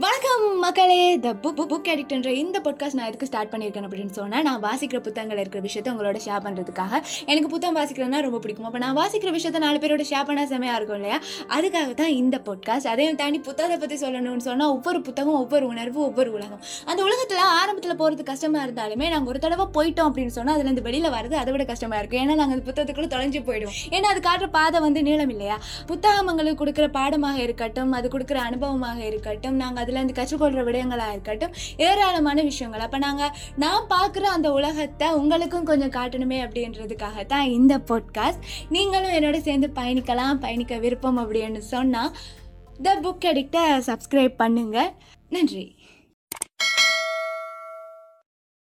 ¡Vaca! வணக்கம் மக்களே. The book book எடிக்ட்ன்ற இந்த பாட்காஸ்ட் நான் எதுக்கு ஸ்டார்ட் பண்ணியிருக்கேன் அப்படின்னு சொன்னால் நான் வாசிக்கிற புத்தகங்கள் இருக்கிற விஷயத்த உங்களோட ஷேர் பண்ணுறதுக்காக எனக்கு புத்தகம் வாசிக்கிறதுனா ரொம்ப பிடிக்கும். அப்போ நான் வாசிக்கிற விஷயத்த நாலு பேரோட ஷேர் பண்ணால் செமையாக இருக்கும் இல்லையா? அதுக்காக தான் இந்த பாட்காஸ்ட் அதையும் தாண்டி புத்தகத்தை பற்றி சொல்லணும்னு சொன்னால் ஒவ்வொரு புத்தகம் ஒவ்வொரு உணர்வு ஒவ்வொரு உலகம். அந்த உலகத்தில் ஆரம்பத்தில் போகிறது கஷ்டமாக இருந்தாலுமே நாங்கள் ஒரு தடவை போயிட்டோம் அப்படின்னு சொன்னால் அதுலேருந்து வெளியில் வரது அதை விட கஷ்டமாக இருக்கும். ஏன்னா நாங்கள் அந்த புத்தகத்துக்குள்ளே தொலைஞ்சு போயிடுவோம். ஏன்னா அது காட்டுற பாதை வந்து நீளம் இல்லையா? புத்தகங்களுக்கு கொடுக்குற பாடமாக இருக்கட்டும் அது கொடுக்குற அனுபவமாக இருக்கட்டும் நாங்கள் அதுலேருந்து கற்றுக்கொள்கிற விடயங்களாக இருக்கட்டும் ஏராளமான விஷயங்கள். அப்போ நாங்கள் நான் பார்க்குற அந்த உலகத்தை உங்களுக்கும் கொஞ்சம் காட்டணுமே அப்படின்றதுக்காக தான் இந்த பாட்காஸ்ட் நீங்களும் என்னோட சேர்ந்து பயணிக்கலாம் பயணிக்க விருப்பம் அப்படின்னு சொன்னால் த புக் அடிக்டை சப்ஸ்கிரைப் பண்ணுங்கள் நன்றி.